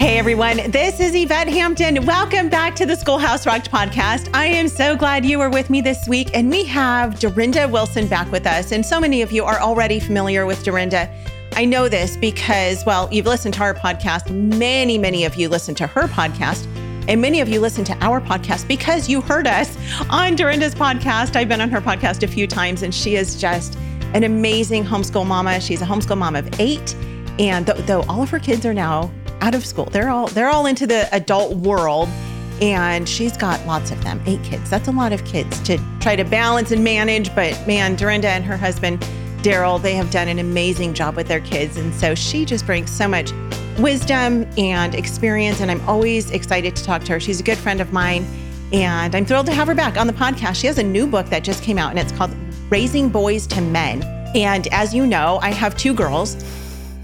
Hey everyone, this is Yvette Hampton. Welcome back to the Schoolhouse Rocked podcast. I am so glad you are with me this week, and we have Durenda Wilson back with us. And so many of you are already familiar with Durenda. I know this because, well, you've listened to our podcast. Many, many of you listen to her podcast, and many of you listen to our podcast because you heard us on Durenda's podcast. I've been on her podcast a few times, and she is just an amazing homeschool mama. She's a homeschool mom of eight. And th- though all of her kids are now out of school. They're all they're all into the adult world and she's got lots of them. 8 kids. That's a lot of kids to try to balance and manage, but man, Durenda and her husband Daryl, they have done an amazing job with their kids and so she just brings so much wisdom and experience and I'm always excited to talk to her. She's a good friend of mine and I'm thrilled to have her back on the podcast. She has a new book that just came out and it's called Raising Boys to Men. And as you know, I have two girls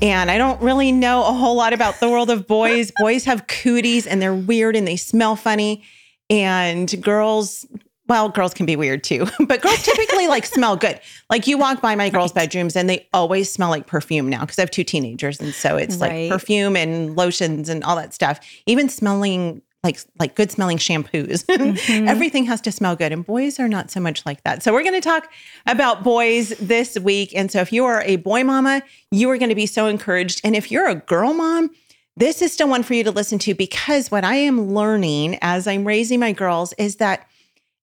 and I don't really know a whole lot about the world of boys. boys have cooties and they're weird and they smell funny. And girls, well, girls can be weird too, but girls typically like smell good. Like you walk by my girls' bedrooms and they always smell like perfume now because I have two teenagers. And so it's right. like perfume and lotions and all that stuff. Even smelling like like good smelling shampoos. Mm-hmm. Everything has to smell good and boys are not so much like that. So we're going to talk about boys this week and so if you are a boy mama, you are going to be so encouraged and if you're a girl mom, this is still one for you to listen to because what I am learning as I'm raising my girls is that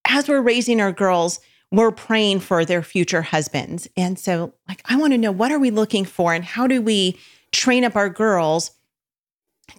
as we're raising our girls, we're praying for their future husbands. And so like I want to know what are we looking for and how do we train up our girls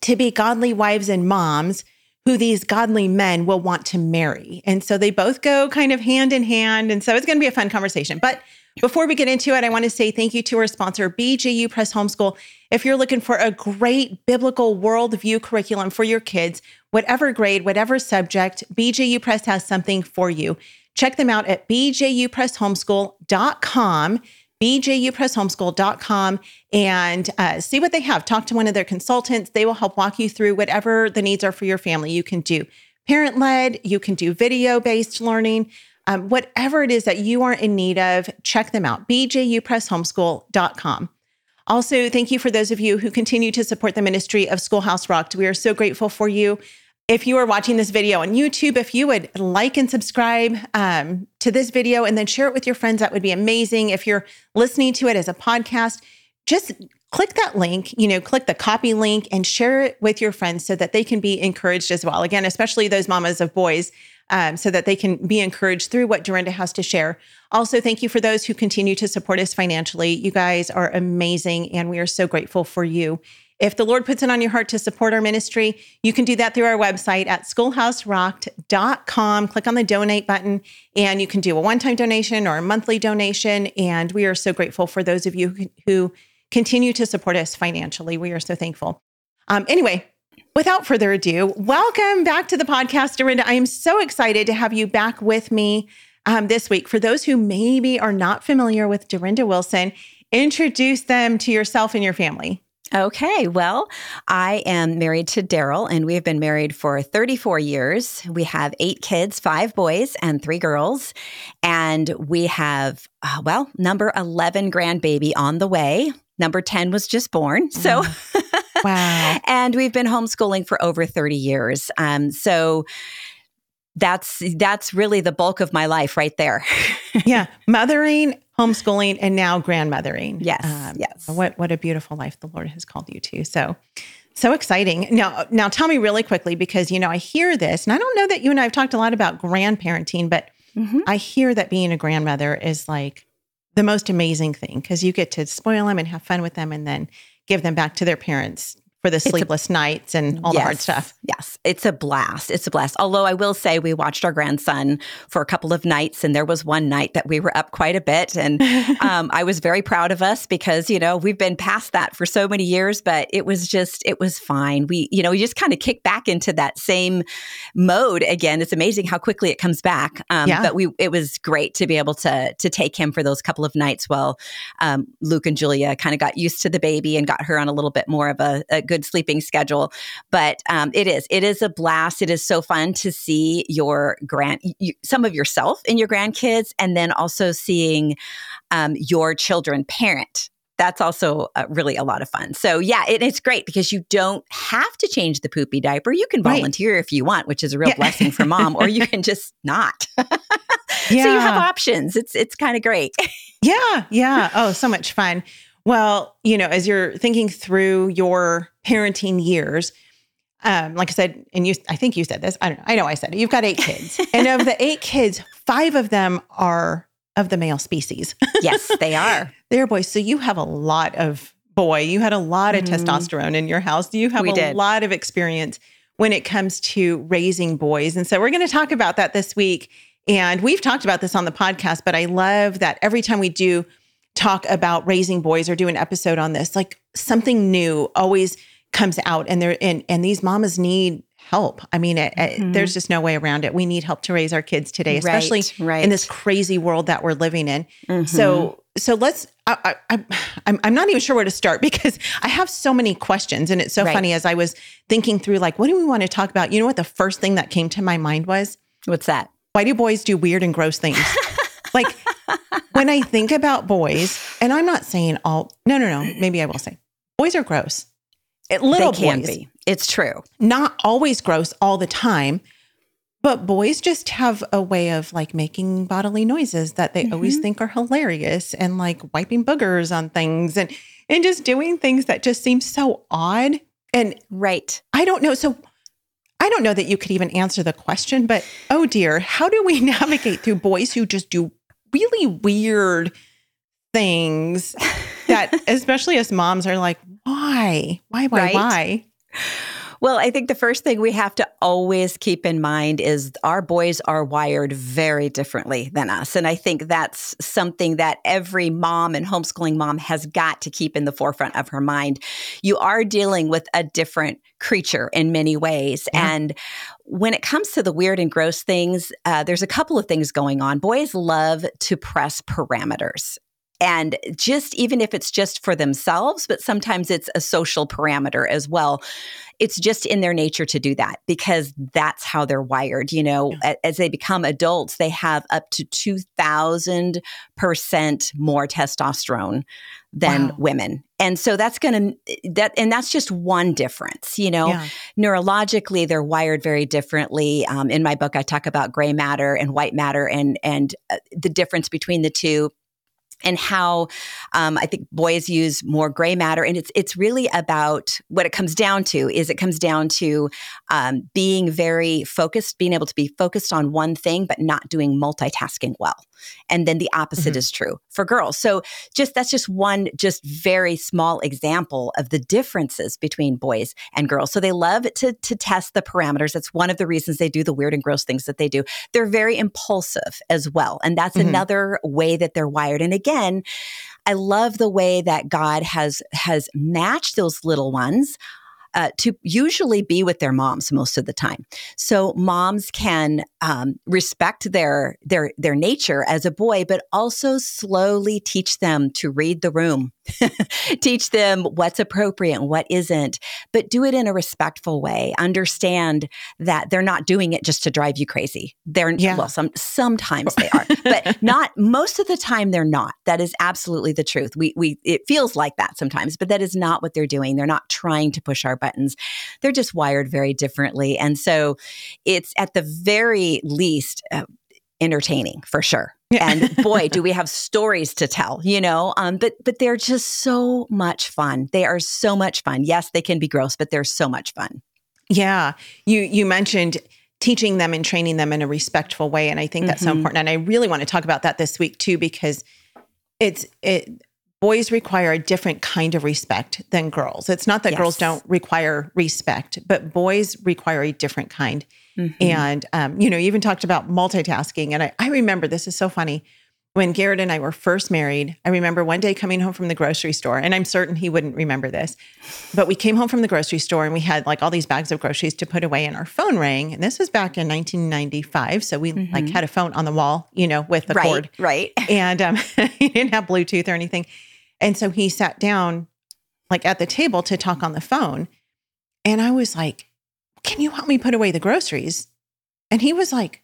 to be godly wives and moms who these godly men will want to marry. And so they both go kind of hand in hand. And so it's going to be a fun conversation. But before we get into it, I want to say thank you to our sponsor, BJU Press Homeschool. If you're looking for a great biblical worldview curriculum for your kids, whatever grade, whatever subject, BJU Press has something for you. Check them out at bjupresshomeschool.com bjupresshomeschool.com and uh, see what they have. Talk to one of their consultants. They will help walk you through whatever the needs are for your family. You can do parent led, you can do video based learning. Um, whatever it is that you are in need of, check them out. bjupresshomeschool.com. Also, thank you for those of you who continue to support the ministry of Schoolhouse Rocked. We are so grateful for you. If you are watching this video on YouTube, if you would like and subscribe um, to this video and then share it with your friends, that would be amazing. If you're listening to it as a podcast, just click that link, you know, click the copy link and share it with your friends so that they can be encouraged as well. Again, especially those mamas of boys, um, so that they can be encouraged through what Durenda has to share. Also, thank you for those who continue to support us financially. You guys are amazing, and we are so grateful for you. If the Lord puts it on your heart to support our ministry, you can do that through our website at schoolhouserocked.com. Click on the donate button and you can do a one time donation or a monthly donation. And we are so grateful for those of you who continue to support us financially. We are so thankful. Um, anyway, without further ado, welcome back to the podcast, Durenda. I am so excited to have you back with me um, this week. For those who maybe are not familiar with Durenda Wilson, introduce them to yourself and your family. Okay, well, I am married to Daryl, and we have been married for 34 years. We have eight kids, five boys and three girls. And we have, uh, well, number 11 grandbaby on the way. Number 10 was just born. So, wow. and we've been homeschooling for over 30 years. Um, so, that's that's really the bulk of my life right there. yeah, mothering homeschooling and now grandmothering. Yes. Um, yes. What what a beautiful life the Lord has called you to. So so exciting. Now now tell me really quickly because you know I hear this and I don't know that you and I have talked a lot about grandparenting, but mm-hmm. I hear that being a grandmother is like the most amazing thing because you get to spoil them and have fun with them and then give them back to their parents for the sleepless a, nights and all yes, the hard stuff. Yes, it's a blast. It's a blast. Although I will say, we watched our grandson for a couple of nights, and there was one night that we were up quite a bit. And um, I was very proud of us because, you know, we've been past that for so many years, but it was just, it was fine. We, you know, we just kind of kick back into that same mode again. It's amazing how quickly it comes back. Um, yeah. But we, it was great to be able to, to take him for those couple of nights while um, Luke and Julia kind of got used to the baby and got her on a little bit more of a, a good good sleeping schedule. But um, it is, it is a blast. It is so fun to see your grand, you, some of yourself and your grandkids, and then also seeing um, your children parent that's also uh, really a lot of fun. So yeah, it, it's great because you don't have to change the poopy diaper. You can volunteer right. if you want, which is a real yeah. blessing for mom, or you can just not. yeah. So you have options. It's it's kind of great. yeah, yeah. Oh, so much fun. Well, you know, as you're thinking through your parenting years, um, like I said, and you, I think you said this. I don't know. I know I said it. You've got eight kids, and of the eight kids, five of them are of the male species. yes, they are. They're boys. So you have a lot of boy. You had a lot of mm-hmm. testosterone in your house. You have we a did. lot of experience when it comes to raising boys. And so we're going to talk about that this week. And we've talked about this on the podcast, but I love that every time we do talk about raising boys or do an episode on this, like something new always comes out and there and and these mamas need help. I mean, it, mm-hmm. it, there's just no way around it. We need help to raise our kids today, especially right, right. in this crazy world that we're living in. Mm-hmm. So, so let's. I, I, I'm I'm not even sure where to start because I have so many questions, and it's so right. funny as I was thinking through, like, what do we want to talk about? You know what? The first thing that came to my mind was, what's that? Why do boys do weird and gross things? like when I think about boys, and I'm not saying all. No, no, no. Maybe I will say boys are gross. Little they can boys. be. It's true. Not always gross all the time, but boys just have a way of like making bodily noises that they mm-hmm. always think are hilarious and like wiping boogers on things and and just doing things that just seem so odd. And right. I don't know. So I don't know that you could even answer the question, but oh dear, how do we navigate through boys who just do really weird things that especially as moms are like, why? Why, why, right? why? Well, I think the first thing we have to always keep in mind is our boys are wired very differently than us. And I think that's something that every mom and homeschooling mom has got to keep in the forefront of her mind. You are dealing with a different creature in many ways. Yeah. And when it comes to the weird and gross things, uh, there's a couple of things going on. Boys love to press parameters and just even if it's just for themselves, but sometimes it's a social parameter as well. It's just in their nature to do that because that's how they're wired. You know, yeah. as they become adults, they have up to 2000% more testosterone than wow. women. And so that's going to that and that's just one difference, you know. Yeah. Neurologically they're wired very differently. Um, in my book I talk about gray matter and white matter and and uh, the difference between the two and how um, I think boys use more gray matter, and it's it's really about what it comes down to is it comes down to um, being very focused, being able to be focused on one thing, but not doing multitasking well. And then the opposite mm-hmm. is true for girls. So just that's just one just very small example of the differences between boys and girls. So they love to to test the parameters. That's one of the reasons they do the weird and gross things that they do. They're very impulsive as well, and that's mm-hmm. another way that they're wired. And again, I love the way that God has has matched those little ones uh, to usually be with their moms most of the time. So moms can um, respect their their their nature as a boy, but also slowly teach them to read the room, teach them what's appropriate and what isn't, but do it in a respectful way. Understand that they're not doing it just to drive you crazy. They're yeah. well, some sometimes they are, but not most of the time. They're not. That is absolutely the truth. We we it feels like that sometimes, but that is not what they're doing. They're not trying to push our buttons. They're just wired very differently, and so it's at the very least. Uh, entertaining for sure. Yeah. and boy, do we have stories to tell, you know? Um, but but they're just so much fun. They are so much fun. Yes, they can be gross, but they're so much fun. Yeah. You you mentioned teaching them and training them in a respectful way. And I think that's mm-hmm. so important. And I really want to talk about that this week too, because it's it boys require a different kind of respect than girls. It's not that yes. girls don't require respect, but boys require a different kind. Mm-hmm. And, um, you know, you even talked about multitasking. And I, I remember this is so funny. When Garrett and I were first married, I remember one day coming home from the grocery store, and I'm certain he wouldn't remember this, but we came home from the grocery store and we had like all these bags of groceries to put away, and our phone rang. And this was back in 1995. So we mm-hmm. like had a phone on the wall, you know, with the right, cord. Right. And um, he didn't have Bluetooth or anything. And so he sat down like at the table to talk on the phone. And I was like, can you help me put away the groceries? And he was like,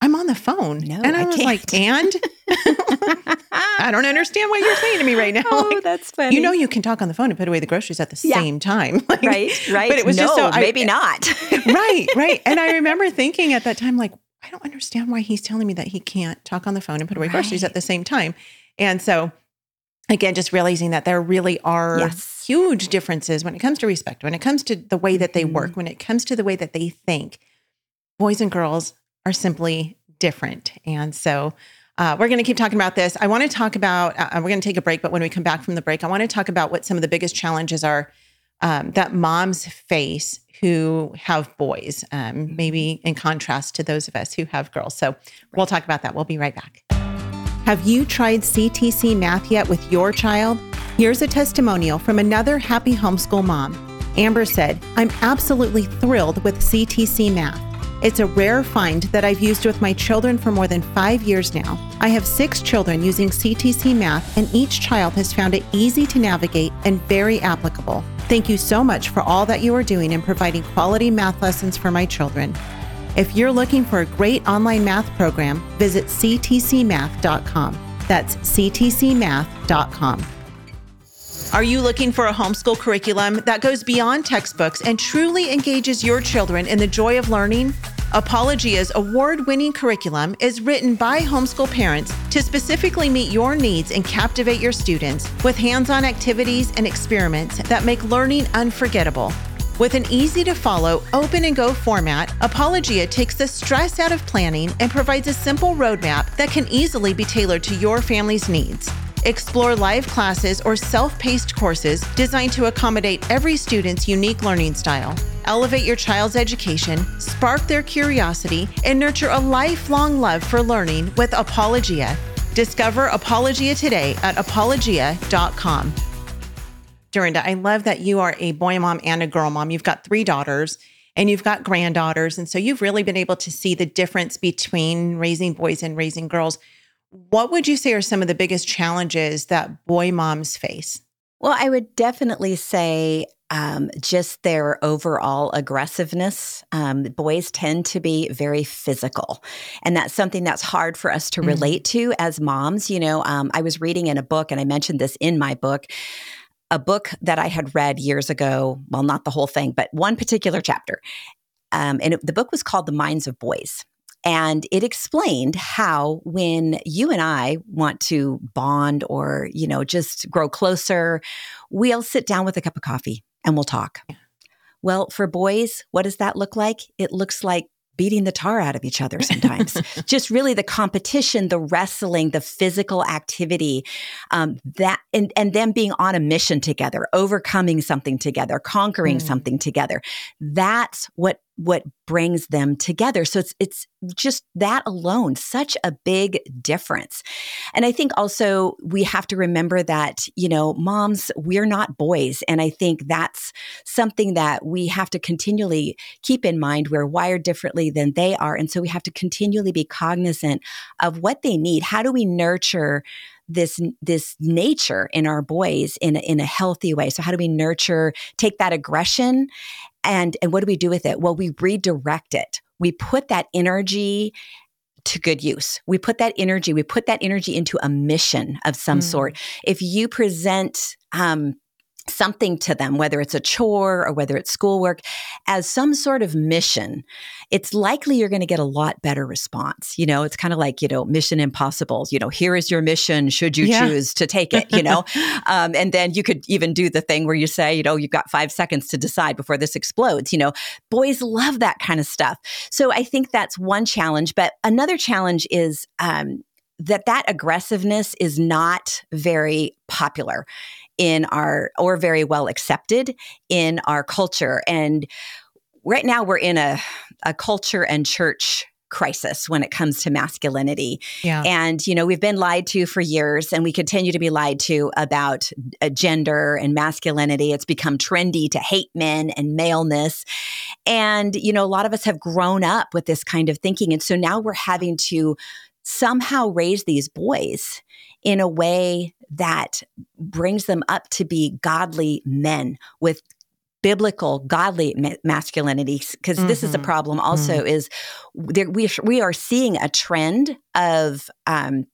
I'm on the phone. No, and I, I was can't. like, and I don't understand what you're saying to me right now. Oh, Like, that's funny. you know, you can talk on the phone and put away the groceries at the Yeah. same time. Like, right, right. But it was no, just so I- maybe not. right, right. And I remember thinking at that time, like, I don't understand why he's telling me that he can't talk on the phone and put away groceries at the same time. And so, again, just realizing that there really are Yes. huge differences when it comes to respect, when it comes to the way that they Mhm. work, when it comes to the way that they think. Boys and girls are simply different. And so, uh, we're going to keep talking about this. I want to talk about, uh, we're going to take a break, but when we come back from the break, I want to talk about what some of the biggest challenges are um, that moms face who have boys, um, maybe in contrast to those of us who have girls. So we'll talk about that. We'll be right back. Have you tried CTC math yet with your child? Here's a testimonial from another happy homeschool mom. Amber said, I'm absolutely thrilled with CTC math. It's a rare find that I've used with my children for more than five years now. I have six children using CTC math, and each child has found it easy to navigate and very applicable. Thank you so much for all that you are doing in providing quality math lessons for my children. If you're looking for a great online math program, visit ctcmath.com. That's ctcmath.com. Are you looking for a homeschool curriculum that goes beyond textbooks and truly engages your children in the joy of learning? Apologia's award winning curriculum is written by homeschool parents to specifically meet your needs and captivate your students with hands on activities and experiments that make learning unforgettable. With an easy to follow, open and go format, Apologia takes the stress out of planning and provides a simple roadmap that can easily be tailored to your family's needs. Explore live classes or self paced courses designed to accommodate every student's unique learning style. Elevate your child's education, spark their curiosity, and nurture a lifelong love for learning with Apologia. Discover Apologia today at apologia.com. Durenda, I love that you are a boy mom and a girl mom. You've got three daughters and you've got granddaughters. And so you've really been able to see the difference between raising boys and raising girls. What would you say are some of the biggest challenges that boy moms face? Well, I would definitely say um, just their overall aggressiveness. Um, boys tend to be very physical. And that's something that's hard for us to Mhm. relate to as moms. You know, um, I was reading in a book, and I mentioned this in my book, a book that I had read years ago. Well, not the whole thing, but one particular chapter. Um, and it, the book was called The Minds of Boys. And it explained how when you and I want to bond or, you know, just grow closer, we'll sit down with a cup of coffee and we'll talk. Well, for boys, what does that look like? It looks like beating the tar out of each other sometimes. just really the competition, the wrestling, the physical activity, um, that and and them being on a mission together, overcoming something together, conquering Mm. something together. That's what what brings them together. So it's it's just that alone, such a big difference. And I think also we have to remember that, you know, moms, we're not boys. And I think that's something that we have to continually keep in mind. We're wired differently than they are. And so we have to continually be cognizant of what they need. How do we nurture this this nature in our boys in in a healthy way? So how do we nurture take that aggression and and what do we do with it? Well, we redirect it. We put that energy to good use. We put that energy, we put that energy into a mission of some Mm. sort. If you present um, something to them, whether it's a chore or whether it's schoolwork, as some sort of mission, it's likely you're going to get a lot better response. You know, it's kind of like, you know, mission impossible. You know, here is your mission should you Yeah. choose to take it, you know? um, and then you could even do the thing where you say, you know, you've got five seconds to decide before this explodes. You know, boys love that kind of stuff. So I think that's one challenge. But another challenge is, um, that that aggressiveness is not very popular in our or very well accepted in our culture and right now we're in a, a culture and church crisis when it comes to masculinity Yeah. and, you know, we've been lied to for years and we continue to be lied to about uh, gender and masculinity. It's become trendy to hate men and maleness. And, you know, a lot of us have grown up with this kind of thinking. And so now we're having to somehow raise these boys in a way that brings them up to be godly men with biblical godly ma- masculinity because mm-hmm. this is a mm-hmm. problem also mm-hmm. is there, we, we are seeing a trend of um,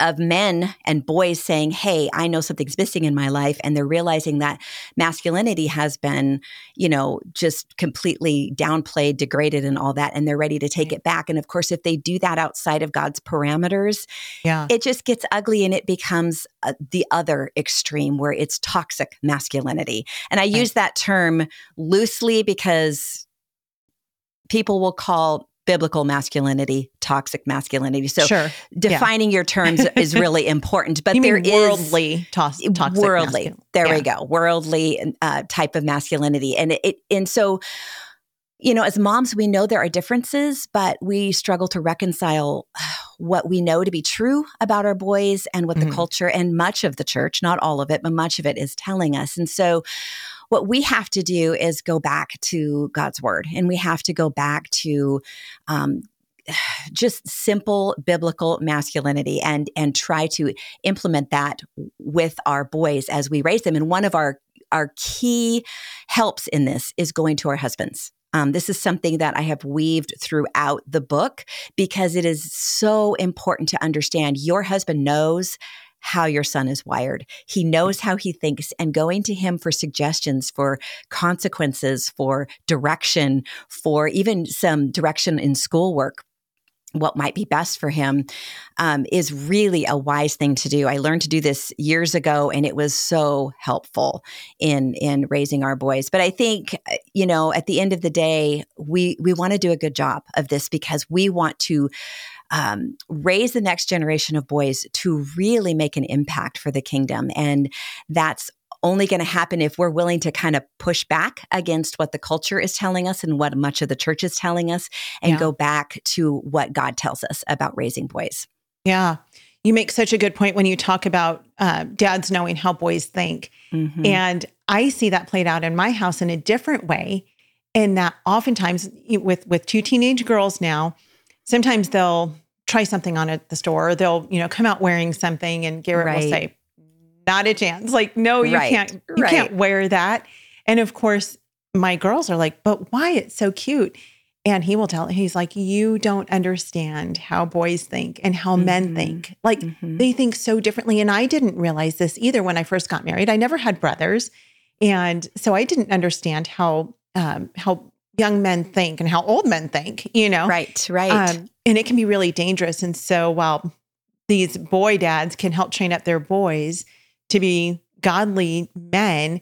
of men and boys saying, Hey, I know something's missing in my life. And they're realizing that masculinity has been, you know, just completely downplayed, degraded, and all that. And they're ready to take it back. And of course, if they do that outside of God's parameters, yeah. it just gets ugly and it becomes uh, the other extreme where it's toxic masculinity. And I use that term loosely because people will call biblical masculinity, toxic masculinity. So sure. defining yeah. your terms is really important. But you there is worldly, tos- toxic worldly. There yeah. we go, worldly uh, type of masculinity, and it, it and so. You know, as moms, we know there are differences, but we struggle to reconcile what we know to be true about our boys and what mm-hmm. the culture and much of the church, not all of it, but much of it is telling us. And so, what we have to do is go back to God's word and we have to go back to um, just simple biblical masculinity and and try to implement that with our boys as we raise them. And one of our our key helps in this is going to our husbands. Um, this is something that I have weaved throughout the book because it is so important to understand your husband knows how your son is wired. He knows how he thinks, and going to him for suggestions, for consequences, for direction, for even some direction in schoolwork what might be best for him um, is really a wise thing to do. I learned to do this years ago, and it was so helpful in in raising our boys. But I think you know, at the end of the day, we we want to do a good job of this because we want to um, raise the next generation of boys to really make an impact for the kingdom. And that's only going to happen if we're willing to kind of push back against what the culture is telling us and what much of the church is telling us and yeah. go back to what God tells us about raising boys. Yeah. You make such a good point when you talk about uh, dads knowing how boys think. Mm-hmm. And I see that played out in my house in a different way. In that oftentimes with with two teenage girls now, sometimes they'll try something on at the store. They'll, you know, come out wearing something and Garrett right. will say, not a chance. Like, no, you right. can't, you right. can't wear that. And of course, my girls are like, but why? It's so cute. And he will tell, he's like, you don't understand how boys think and how mm-hmm. men think. Like mm-hmm. they think so differently. And I didn't realize this either when I first got married. I never had brothers. And so I didn't understand how, um, how young men think and how old men think, you know? Right, right. Um, and it can be really dangerous. And so while these boy dads can help train up their boys to be godly men,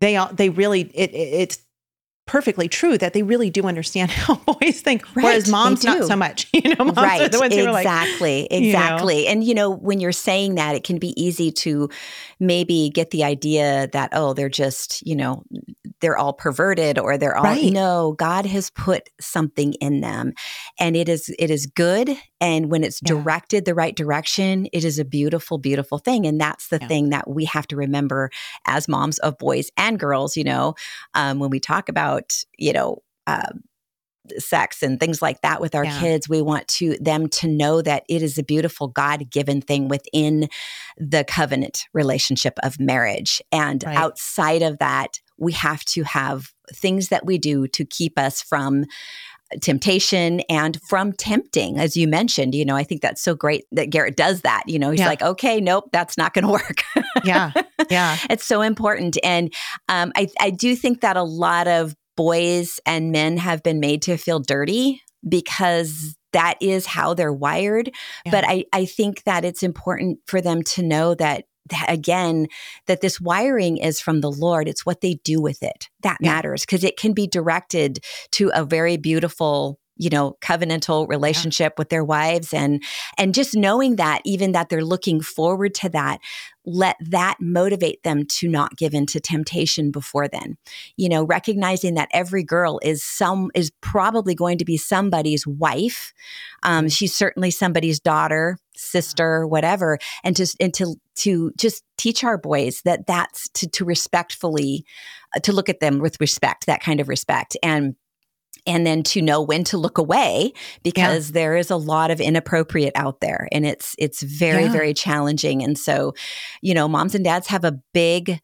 they all, they really, it, it, it's perfectly true that they really do understand how boys think, right, whereas moms not so much. You know, moms right, are the ones exactly, who are like, exactly. You know? And you know, when you're saying that, it can be easy to maybe get the idea that oh, they're just you know they're all perverted or they're all right. no. God has put something in them, and it is it is good. And when it's yeah. directed the right direction, it is a beautiful, beautiful thing. And that's the yeah. thing that we have to remember as moms of boys and girls. You know, um, when we talk about you know, uh, sex and things like that with our yeah. kids we want to them to know that it is a beautiful god-given thing within the covenant relationship of marriage and right. outside of that we have to have things that we do to keep us from temptation and from tempting as you mentioned you know i think that's so great that garrett does that you know he's yeah. like okay nope that's not going to work yeah yeah it's so important and um, I, I do think that a lot of boys and men have been made to feel dirty because that is how they're wired yeah. but I, I think that it's important for them to know that that again that this wiring is from the lord it's what they do with it that yeah. matters because it can be directed to a very beautiful you know covenantal relationship yeah. with their wives and and just knowing that even that they're looking forward to that let that motivate them to not give in to temptation before then. You know recognizing that every girl is some is probably going to be somebody's wife. Um, she's certainly somebody's daughter sister whatever. And to and to to just teach our boys that that's to to respectfully uh, to look at them with respect that kind of respect. And and then to know when to look away because yeah. there is a lot of inappropriate out there and it's it's very yeah. very challenging and so you know moms and dads have a big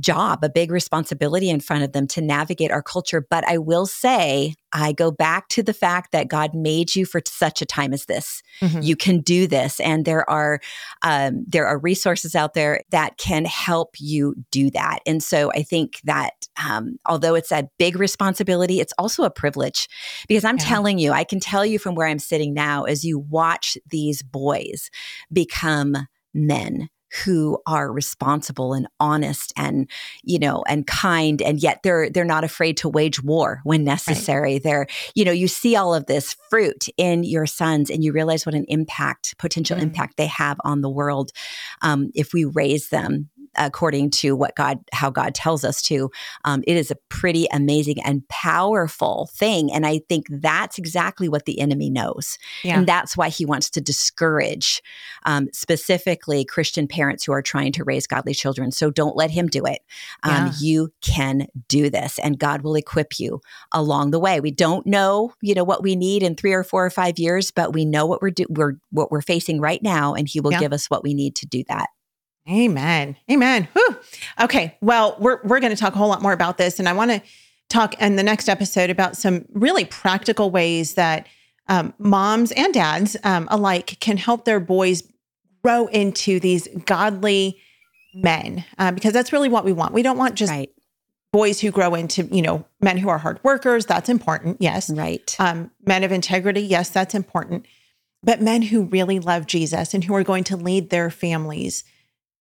job, a big responsibility in front of them to navigate our culture. But I will say, I go back to the fact that God made you for such a time as this. Mm-hmm. You can do this, and there are um, there are resources out there that can help you do that. And so I think that um, although it's a big responsibility, it's also a privilege because I'm yeah. telling you, I can tell you from where I'm sitting now as you watch these boys become men who are responsible and honest and you know and kind and yet they're they're not afraid to wage war when necessary right. they're you know you see all of this fruit in your sons and you realize what an impact potential mm. impact they have on the world um, if we raise them according to what God, how God tells us to. Um, it is a pretty amazing and powerful thing. And I think that's exactly what the enemy knows. Yeah. And that's why he wants to discourage um, specifically Christian parents who are trying to raise godly children. So don't let him do it. Um, yeah. You can do this, and God will equip you along the way. We don't know, you know, what we need in three or four or five years, but we know what we're do- we're what we're facing right now, and He will yeah. give us what we need to do that. Amen. Amen. Whew. Okay. Well, we're we're going to talk a whole lot more about this, and I want to talk in the next episode about some really practical ways that um, moms and dads um, alike can help their boys grow into these godly men, uh, because that's really what we want. We don't want just right. boys who grow into you know men who are hard workers. That's important. Yes. Right. Um, men of integrity. Yes, that's important. But men who really love Jesus and who are going to lead their families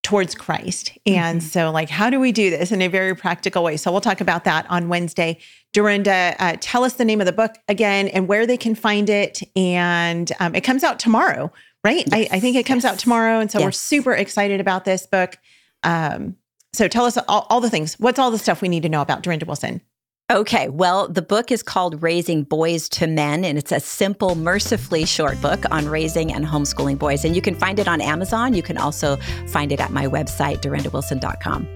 towards Christ. And mm-hmm. so, like, how do we do this in a very practical way? So, we'll talk about that on Wednesday. Durenda, uh, tell us the name of the book again and where they can find it. And um, it comes out tomorrow, right? Yes. I, I, think it comes yes. out tomorrow. And so, yes. we're super excited about this book. Um, so, tell us all, all the things. What's all the stuff we need to know about Durenda Wilson? Okay, well, the book is called Raising Boys to Men, and it's a simple, mercifully short book on raising and homeschooling boys. And you can find it on Amazon. You can also find it at my website, durendawilson.com.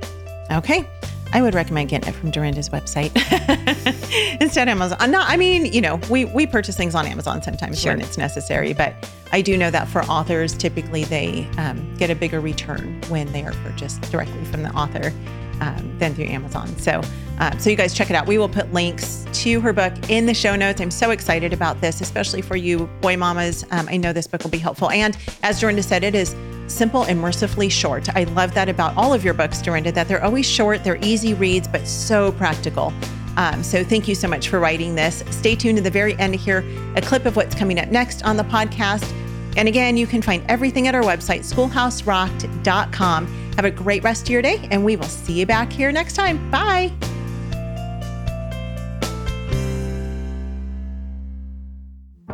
Okay. I would recommend getting it from Durenda's website instead of Amazon. No, I mean, you know, we we purchase things on Amazon sometimes sure. when it's necessary, but I do know that for authors, typically they um, get a bigger return when they are purchased directly from the author um, than through Amazon. So, uh, so you guys check it out. We will put links to her book in the show notes. I'm so excited about this, especially for you boy mamas. Um, I know this book will be helpful. And as Durenda said, it is simple and mercifully short. I love that about all of your books, Durenda, that they're always short, they're easy reads, but so practical. Um, so thank you so much for writing this. Stay tuned to the very end to hear a clip of what's coming up next on the podcast. And again, you can find everything at our website, schoolhouserocked.com. Have a great rest of your day, and we will see you back here next time. Bye.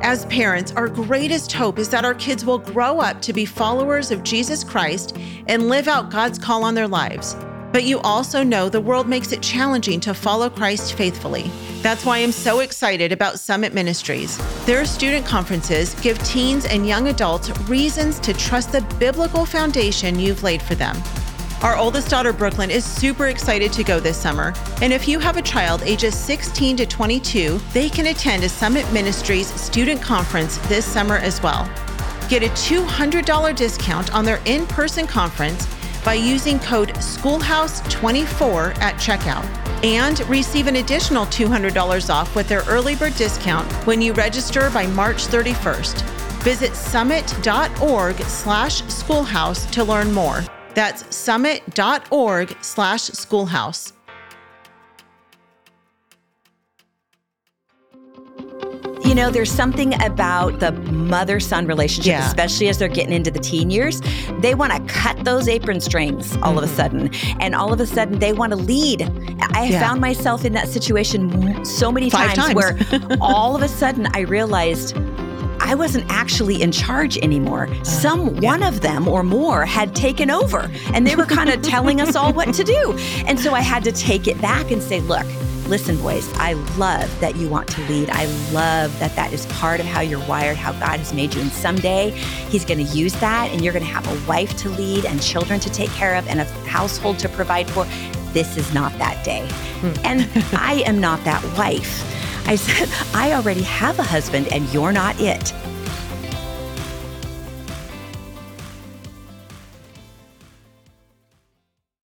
As parents, our greatest hope is that our kids will grow up to be followers of Jesus Christ and live out God's call on their lives. But you also know the world makes it challenging to follow Christ faithfully. That's why I'm so excited about Summit Ministries. Their student conferences give teens and young adults reasons to trust the biblical foundation you've laid for them. Our oldest daughter, Brooklyn, is super excited to go this summer. And if you have a child ages 16 to 22, they can attend a Summit Ministries student conference this summer as well. Get a $200 discount on their in person conference by using code Schoolhouse24 at checkout and receive an additional $200 off with their early bird discount when you register by March 31st. Visit summit.org slash schoolhouse to learn more. That's summit.org slash schoolhouse. You know, there's something about the mother son relationship, yeah. especially as they're getting into the teen years. They want to cut those apron strings all mm-hmm. of a mm-hmm. sudden. And all of a sudden, they want to lead. I yeah. found myself in that situation so many times, times, where all of a sudden I realized I wasn't actually in charge anymore. Some yeah. one of them or more had taken over and they were kind of telling us all what to do. And so I had to take it back and say, look, Listen, boys, I love that you want to lead. I love that that is part of how you're wired, how God has made you. And someday He's going to use that, and you're going to have a wife to lead, and children to take care of, and a household to provide for. This is not that day. Hmm. And I am not that wife. I said, I already have a husband, and you're not it.